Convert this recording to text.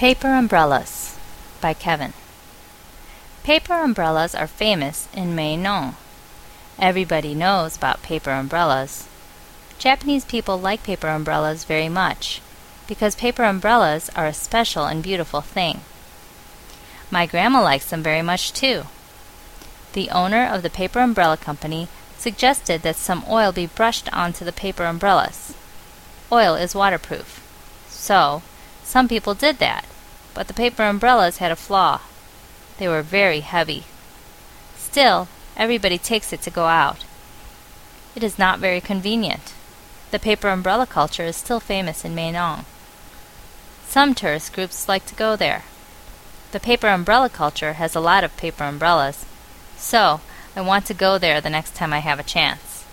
Paper Umbrellas by Kevin. Paper umbrellas are famous in Meinong. Everybody knows about paper umbrellas. Japanese people like paper umbrellas very much because paper umbrellas are a special and beautiful thing. My grandma likes them very much too. The owner of the paper umbrella company suggested that some oil be brushed onto the paper umbrellas. Oil is waterproof. So, some people did that, but the paper umbrellas had a flaw. They were very heavy. Still, everybody takes it to go out. It is not very convenient. The paper umbrella culture is still famous in Meinong. Some tourist groups like to go there. The paper umbrella culture has a lot of paper umbrellas, so I want to go there the next time I have a chance.